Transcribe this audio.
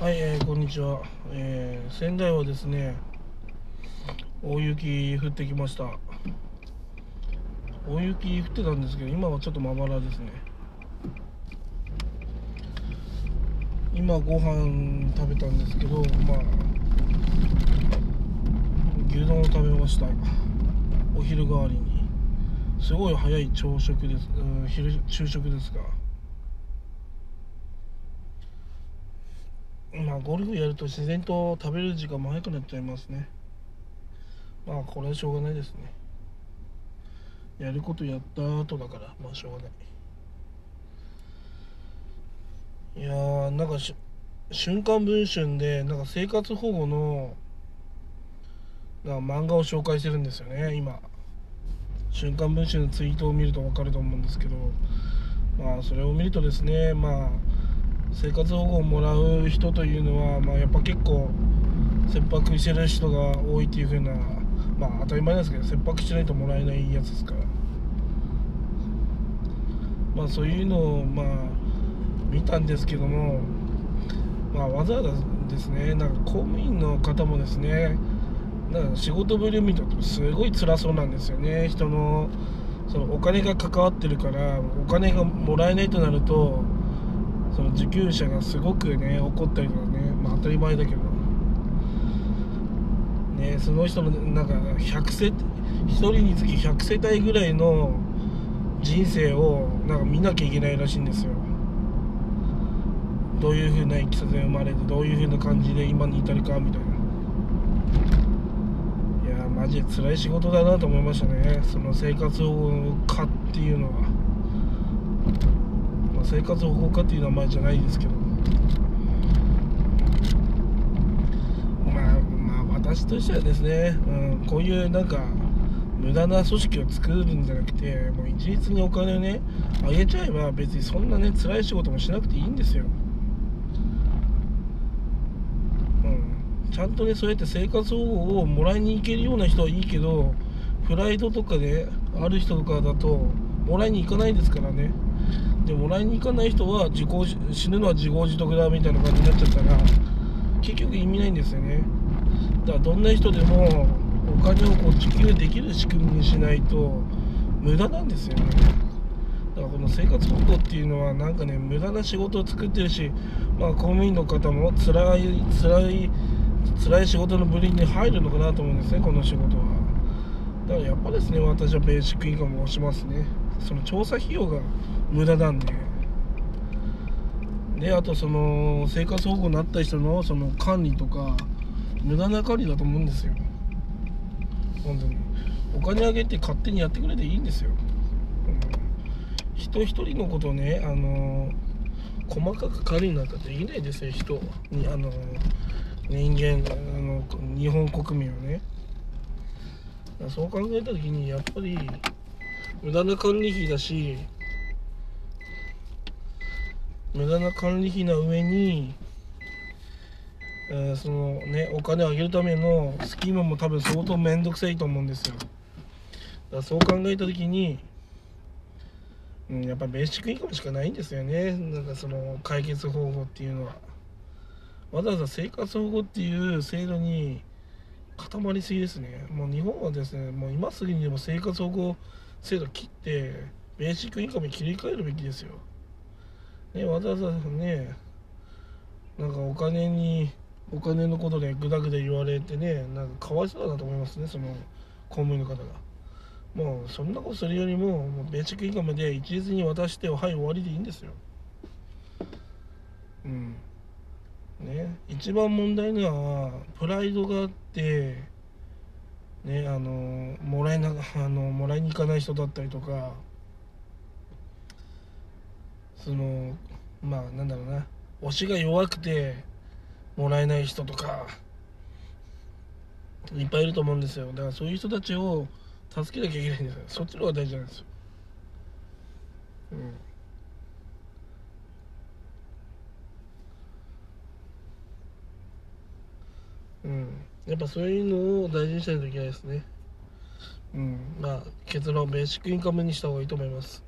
はい、えーこんにちは、えー仙台はですね大雪降ってきました。大雪降ってたんですけど今はちょっとまばらですね。今ご飯食べたんですけどまあ牛丼を食べました。お昼代わりに。すごい早い朝食です、うん、昼昼食ですが。まあゴルフやると自然と食べる時間も早くなっちゃいますね。まあこれはしょうがないですね。やることやった後だからまあしょうがない。いやーなんか瞬間文春でなんか生活保護のなんか漫画を紹介してるんですよね今。瞬間文春のツイートを見ると分かると思うんですけどまあそれを見るとですねまあ生活保護をもらう人というのは、まあ、やっぱ結構切迫してる人が多いっていう風なまあ当たり前ですけど切迫しないともらえないやつですから。まあそういうのをまあ見たんですけどもまあわざわざですねなんか公務員の方もですねなんか仕事ぶりを見るとすごい辛そうなんですよね。人のそのお金が関わってるからお金がもらえないとなるとその受給者がすごくね怒ったりとかね、まあ、当たり前だけど。ねその人のなんか100世1人につき100世帯ぐらいの人生をなんか見なきゃいけないらしいんですよ。どういう風ないきさつで生まれてどういう風な感じで今に至るかみたいな。いやマジで辛い仕事だなと思いましたね。その生活保護課っていうのは、生活保護課っていう名前じゃないですけど。まあまあ私としてはですね、うん、こういうなんか無駄な組織を作るんじゃなくてもう一律にお金をねあげちゃえば別にそんなね辛い仕事もしなくていいんですよ。うんちゃんとねそうやって生活保護をもらいに行けるような人はいいけどプライドとかである人とかだともらいに行かないですからね。でもらいに行かない人は自業死ぬのは自業自得だみたいな感じになっちゃったら結局意味ないんですよね。だからどんな人でもお金をこう受給できる仕組みにしないと無駄なんですよね。だからこの生活保護っていうのはなんかね無駄な仕事を作ってるしまあ公務員の方も辛い辛い辛い仕事の部類に入るのかなと思うんですねこの仕事は。だからやっぱですね私はベーシックインカムをしますね。その調査費用が無駄なんで。であとその生活保護になった人のその管理とか無駄な管理だと思うんですよ。本当に。お金あげて勝手にやってくれていいんですよ、うん、人一人のことをねあの細かく管理なんかできないですよ。人にあの人間あの日本国民はね。そう考えた時にやっぱり無駄な管理費だし無駄な管理費な上に、えーそのねお金をあげるためのスキームも多分相当面倒くさいと思うんですよ。だからそう考えた時に、うん、やっぱベーシックインカムしかないんですよね。なんかその解決方法っていうのは。わざわざ生活保護っていう制度に固まりすぎですね。もう日本はですねもう今すぐにでも生活保護制度切ってベーシックインカムに切り替えるべきですよ。ねわざわざねなんかお金にお金のことでグダグダ言われてねなんかかわいそうだなと思いますねその公務員の方が。もうそんなことするよりももうベーシックインカムで一律に渡してはい終わりでいいんですよ。うん。ね一番問題なのはプライドがあってねあのもらえな あのもらいに行かない人だったりとかそのまあなんだろうな。推しが弱くてもらえない人とかいっぱいいると思うんですよ。だからそういう人たちを助けなきゃいけないんですよ。そっちの方が大事なんですよ。うん、うん、やっぱそういうのを大事にしないといけないですね。うん。まあ結論ベーシックインカムにした方がいいと思います